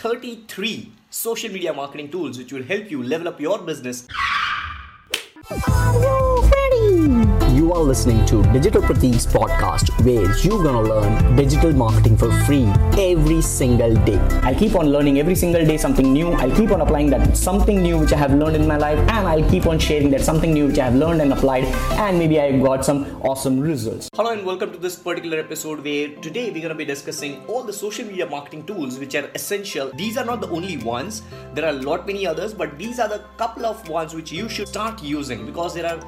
33 social media marketing tools which will help you level up your business. Are you? You are listening to Digital Pratik's podcast where you're gonna learn digital marketing for free every single day. I'll keep on learning every single day something new. I'll keep on applying that something new which I have learned in my life, and I'll keep on sharing that something new which I have learned and applied, and maybe I got some awesome results. Hello, and welcome to this particular episode where today we're gonna be discussing all the social media marketing tools which are essential. These are not the only ones, there are a lot many others, but these are the couple of ones which you should start using because there are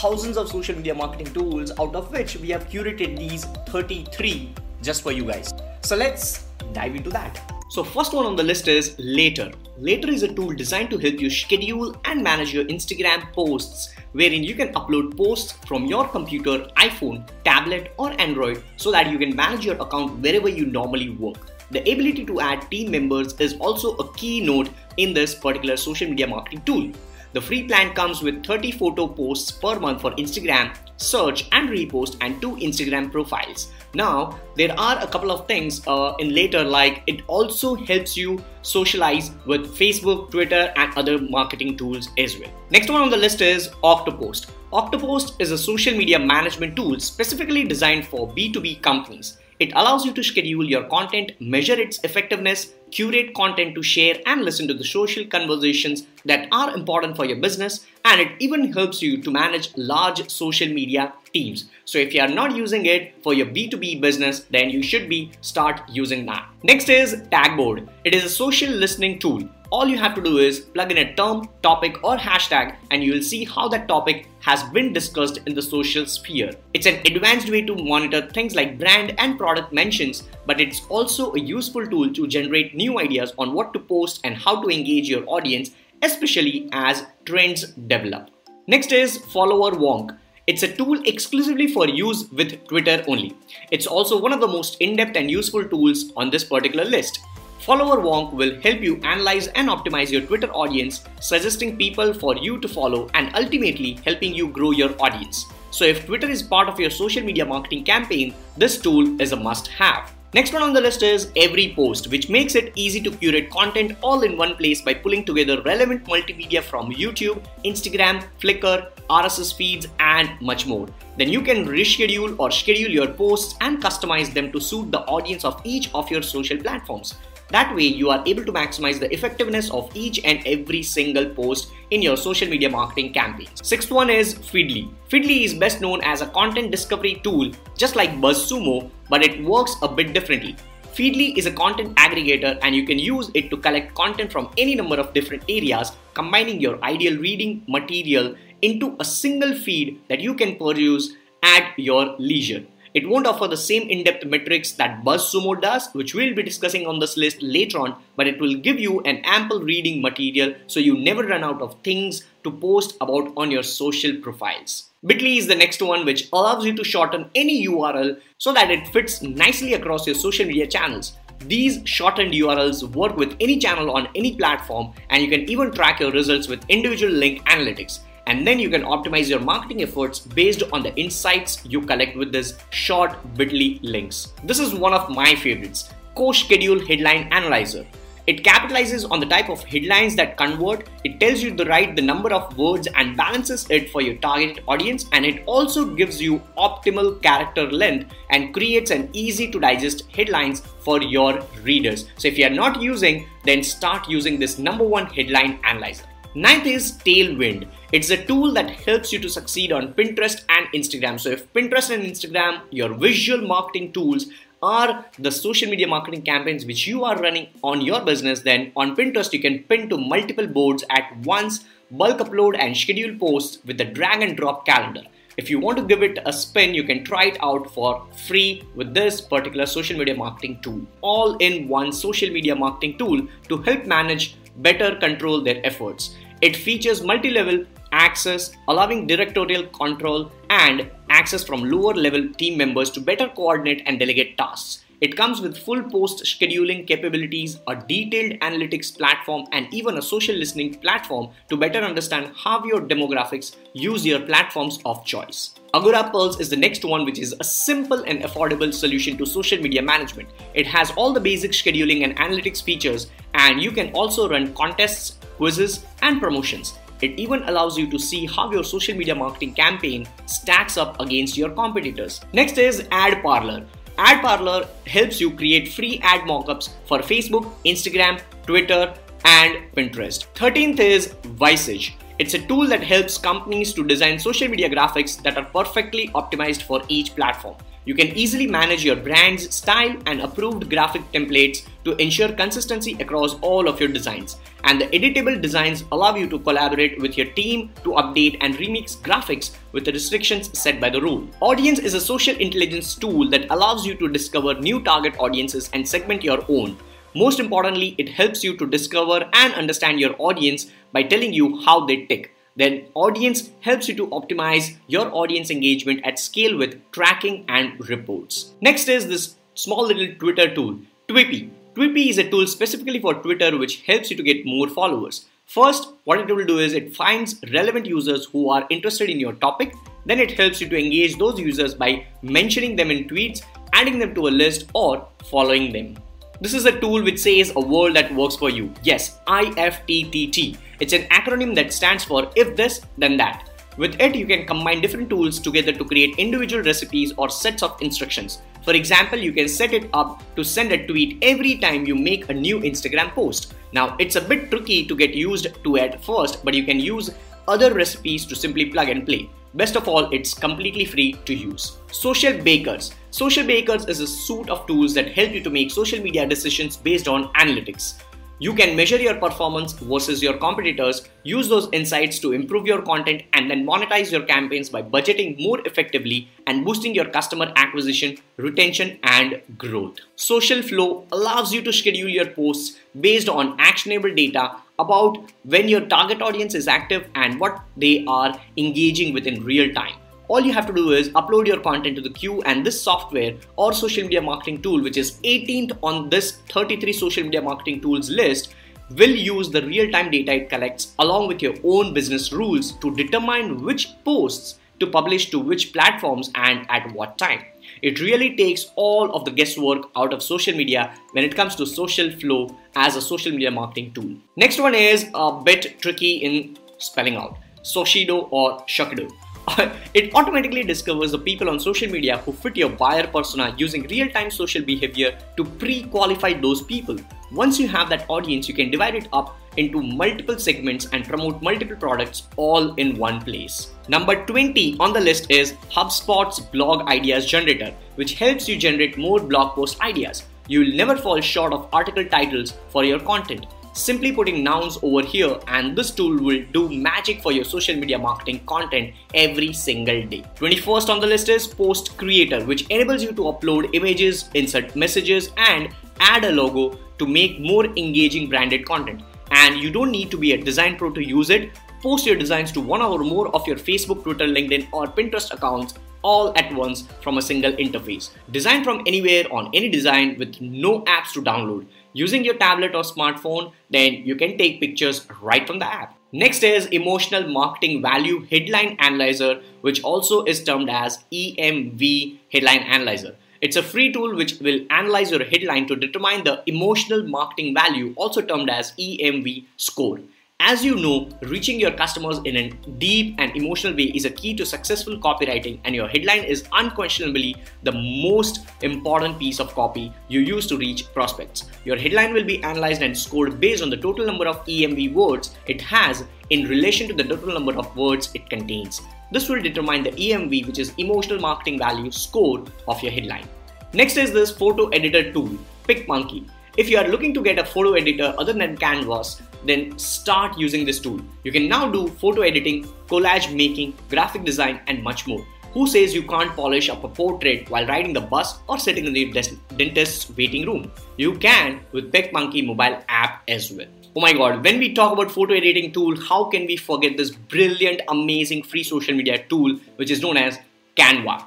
thousands of social media marketing tools, out of which we have curated these 33 just for you guys. So let's dive into that. So, first one on the list is Later. Later is a tool designed to help you schedule and manage your Instagram posts, wherein you can upload posts from your computer, iPhone, tablet, or Android so that you can manage your account wherever you normally work. The ability to add team members is also a key note in this particular social media marketing tool. The free plan comes with 30 photo posts per month for Instagram, search and repost, and two Instagram profiles. Now, there are a couple of things uh, in later, like it also helps you socialize with Facebook, Twitter, and other marketing tools as well. Next one on the list is Oktopost. Oktopost is a social media management tool specifically designed for B2B companies. It allows you to schedule your content, measure its effectiveness, curate content to share, and listen to the social conversations that are important for your business. And it even helps you to manage large social media teams. So if you are not using it for your B2B business, then you should be start using that. Next is Tagboard. It is a social listening tool all you have to do is plug in a term, topic, or hashtag, and you will see how that topic has been discussed in the social sphere. It's an advanced way to monitor things like brand and product mentions, but it's also a useful tool to generate new ideas on what to post and how to engage your audience, especially as trends develop. Next is Followerwonk. It's a tool exclusively for use with Twitter only. It's also one of the most in depth and useful tools on this particular list. Followerwonk will help you analyze and optimize your Twitter audience, suggesting people for you to follow and ultimately helping you grow your audience. So, if Twitter is part of your social media marketing campaign, this tool is a must have. Next one on the list is EveryPost, which makes it easy to curate content all in one place by pulling together relevant multimedia from YouTube, Instagram, Flickr, RSS feeds, and much more. Then you can reschedule or schedule your posts and customize them to suit the audience of each of your social platforms. That way, you are able to maximize the effectiveness of each and every single post in your social media marketing campaigns. Sixth one is Feedly. Feedly is best known as a content discovery tool, just like BuzzSumo, but it works a bit differently. Feedly is a content aggregator and you can use it to collect content from any number of different areas, combining your ideal reading material into a single feed that you can produce at your leisure. It won't offer the same in-depth metrics that BuzzSumo does, which we'll be discussing on this list later on, but it will give you an ample reading material so you never run out of things to post about on your social profiles. Bitly is the next one which allows you to shorten any URL so that it fits nicely across your social media channels. These shortened URLs work with any channel on any platform and you can even track your results with individual link analytics and then you can optimize your marketing efforts based on the insights you collect with this short bit.ly links. This is one of my favorites, CoSchedule Headline Analyzer. It capitalizes on the type of headlines that convert, it tells you to write the number of words and balances it for your target audience, and it also gives you optimal character length and creates an easy to digest headlines for your readers. So if you are not using, then start using this number one headline analyzer. Ninth is Tailwind. It's a tool that helps you to succeed on Pinterest and Instagram. So, if Pinterest and Instagram, your visual marketing tools, are the social media marketing campaigns which you are running on your business, then on Pinterest you can pin to multiple boards at once, bulk upload and schedule posts with the drag and drop calendar. If you want to give it a spin, you can try it out for free with this particular social media marketing tool. All in one social media marketing tool to help manage better control their efforts. It features multi level access, allowing directorial control and access from lower level team members to better coordinate and delegate tasks. It comes with full post scheduling capabilities, a detailed analytics platform, and even a social listening platform to better understand how your demographics use your platforms of choice. Agorapulse is the next one, which is a simple and affordable solution to social media management. It has all the basic scheduling and analytics features and you can also run contests, quizzes, and promotions. It even allows you to see how your social media marketing campaign stacks up against your competitors. Next is AdParlor. Ad Parlor helps you create free ad mockups for Facebook, Instagram, Twitter, and Pinterest. 13th is Visage. It's a tool that helps companies to design social media graphics that are perfectly optimized for each platform. You can easily manage your brand's style and approved graphic templates to ensure consistency across all of your designs. And the editable designs allow you to collaborate with your team to update and remix graphics with the restrictions set by the rule. Audiense is a social intelligence tool that allows you to discover new target audiences and segment your own. Most importantly, it helps you to discover and understand your audience by telling you how they tick. Then, Audiense helps you to optimize your audience engagement at scale with tracking and reports. Next is this small little Twitter tool, Tweepi. Tweepi is a tool specifically for Twitter which helps you to get more followers. First, what it will do is it finds relevant users who are interested in your topic. Then it helps you to engage those users by mentioning them in tweets, adding them to a list, or following them. This is a tool which says a world that works for you. Yes, IFTTT. It's an acronym that stands for if this, then that. With it, you can combine different tools together to create individual recipes or sets of instructions. For example, you can set it up to send a tweet every time you make a new Instagram post. Now, it's a bit tricky to get used to at first, but you can use other recipes to simply plug and play. Best of all, it's completely free to use. Socialbakers. Social Bakers is a suite of tools that help you to make social media decisions based on analytics. You can measure your performance versus your competitors, use those insights to improve your content, and then monetize your campaigns by budgeting more effectively and boosting your customer acquisition, retention, and growth. SocialFlow allows you to schedule your posts based on actionable data about when your target audience is active and what they are engaging with in real time all you have to do is upload your content to the queue and this software or social media marketing tool which is 18th on this 33 social media marketing tools list will use the real-time data it collects along with your own business rules to determine which posts to publish to which platforms and at what time. It really takes all of the guesswork out of social media when it comes to social flow as a social media marketing tool. Next one is a bit tricky in spelling out. Soshido or Shakido. it automatically discovers the people on social media who fit your buyer persona using real time social behavior to pre qualify those people. Once you have that audience, you can divide it up into multiple segments and promote multiple products all in one place. Number 20 on the list is HubSpot's Blog Ideas Generator, which helps you generate more blog post ideas. You'll never fall short of article titles for your content simply putting nouns over here and this tool will do magic for your social media marketing content every single day. 21st on the list is Post Creator which enables you to upload images, insert messages and add a logo to make more engaging branded content. And you don't need to be a design pro to use it. Post your designs to one or more of your Facebook, Twitter, LinkedIn or Pinterest accounts all at once from a single interface. Design from anywhere on any design with no apps to download using your tablet or smartphone, then you can take pictures right from the app. Next is Emotional Marketing Value Headline Analyzer, which also is termed as EMV Headline Analyzer. It's a free tool which will analyze your headline to determine the emotional marketing value, also termed as EMV score. As you know, reaching your customers in a deep and emotional way is a key to successful copywriting, and your headline is unquestionably the most important piece of copy you use to reach prospects. Your headline will be analyzed and scored based on the total number of EMV words it has in relation to the total number of words it contains. This will determine the EMV, which is emotional marketing value score of your headline. Next is this photo editor tool, PicMonkey. If you are looking to get a photo editor other than Canvas, then start using this tool. You can now do photo editing, collage making, graphic design, and much more. Who says you can't polish up a portrait while riding the bus or sitting in the dentist's waiting room? You can with PicMonkey mobile app as well. Oh my god, when we talk about photo editing tool, how can we forget this brilliant, amazing free social media tool which is known as Canva?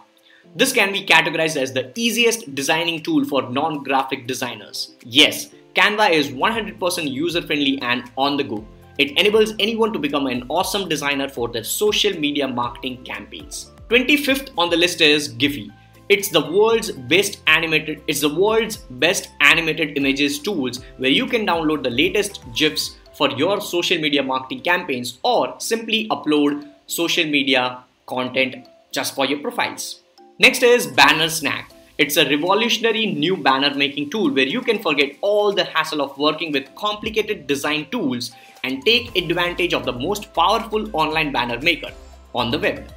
This can be categorized as the easiest designing tool for non graphic designers. Yes, Canva is 100% user friendly and on the go. It enables anyone to become an awesome designer for their social media marketing campaigns. 25th on the list is Giphy. It's the world's best animated it's the world's best animated images tools where you can download the latest GIFs for your social media marketing campaigns or simply upload social media content just for your profiles. Next is Bannersnack. It's a revolutionary new banner making tool where you can forget all the hassle of working with complicated design tools and take advantage of the most powerful online banner maker on the web.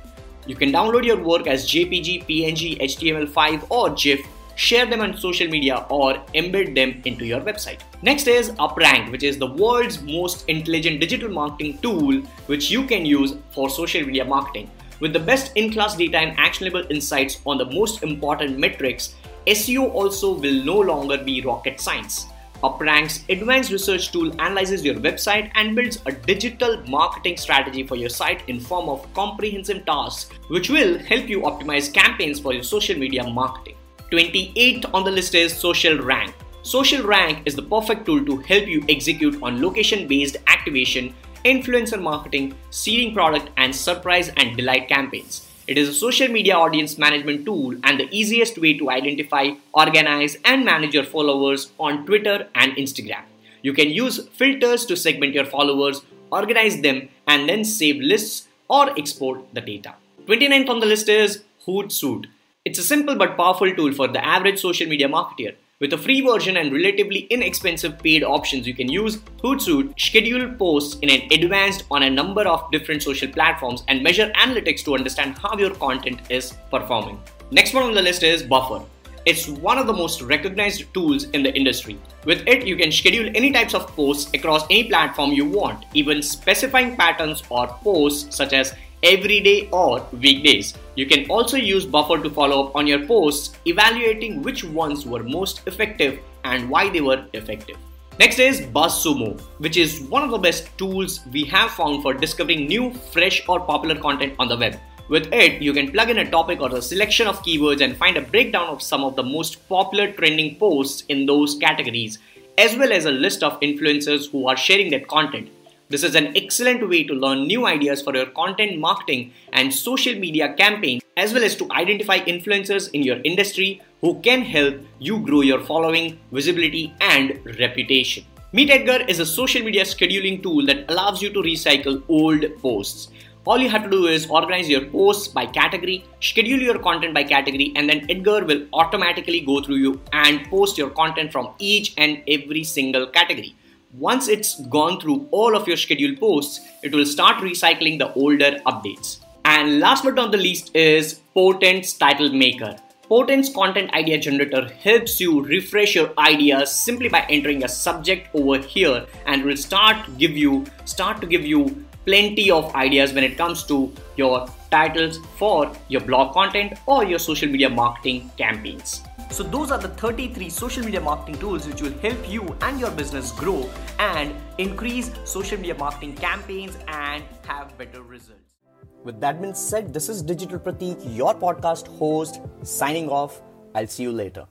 You can download your work as JPG, PNG, HTML5 or GIF, share them on social media or embed them into your website. Next is Uprank, which is the world's most intelligent digital marketing tool which you can use for social media marketing. With the best in class data and actionable insights on the most important metrics, SEO also will no longer be rocket science. UpRank's advanced research tool analyzes your website and builds a digital marketing strategy for your site in form of comprehensive tasks which will help you optimize campaigns for your social media marketing. 28th on the list is SocialRank. Social Rank is the perfect tool to help you execute on location based activation influencer marketing, seeding product, and surprise and delight campaigns. It is a social media audience management tool and the easiest way to identify, organize, and manage your followers on Twitter and Instagram. You can use filters to segment your followers, organize them, and then save lists or export the data. 29th on the list is Hootsuite. It's a simple but powerful tool for the average social media marketer. With a free version and relatively inexpensive paid options, you can use Hootsuite, schedule posts in an advanced on a number of different social platforms and measure analytics to understand how your content is performing. Next one on the list is Buffer. It's one of the most recognized tools in the industry. With it, you can schedule any types of posts across any platform you want, even specifying patterns or posts such as every day or weekdays. You can also use Buffer to follow up on your posts, evaluating which ones were most effective and why they were effective. Next is BuzzSumo, which is one of the best tools we have found for discovering new, fresh, or popular content on the web. With it, you can plug in a topic or a selection of keywords and find a breakdown of some of the most popular trending posts in those categories, as well as a list of influencers who are sharing that content. This is an excellent way to learn new ideas for your content marketing and social media campaigns, as well as to identify influencers in your industry who can help you grow your following, visibility, and reputation. MeetEdgar is a social media scheduling tool that allows you to recycle old posts. All you have to do is organize your posts by category, schedule your content by category, and then Edgar will automatically go through you and post your content from each and every single category. Once it's gone through all of your scheduled posts, it will start recycling the older updates. And last but not the least is Portent's Title Maker. Portent's content idea generator helps you refresh your ideas simply by entering a subject over here and will start give you start to give you plenty of ideas when it comes to your titles for your blog content or your social media marketing campaigns. So, those are the 33 social media marketing tools which will help you and your business grow and increase social media marketing campaigns and have better results. With that being said, this is Digital Pratik, your podcast host, signing off. I'll see you later.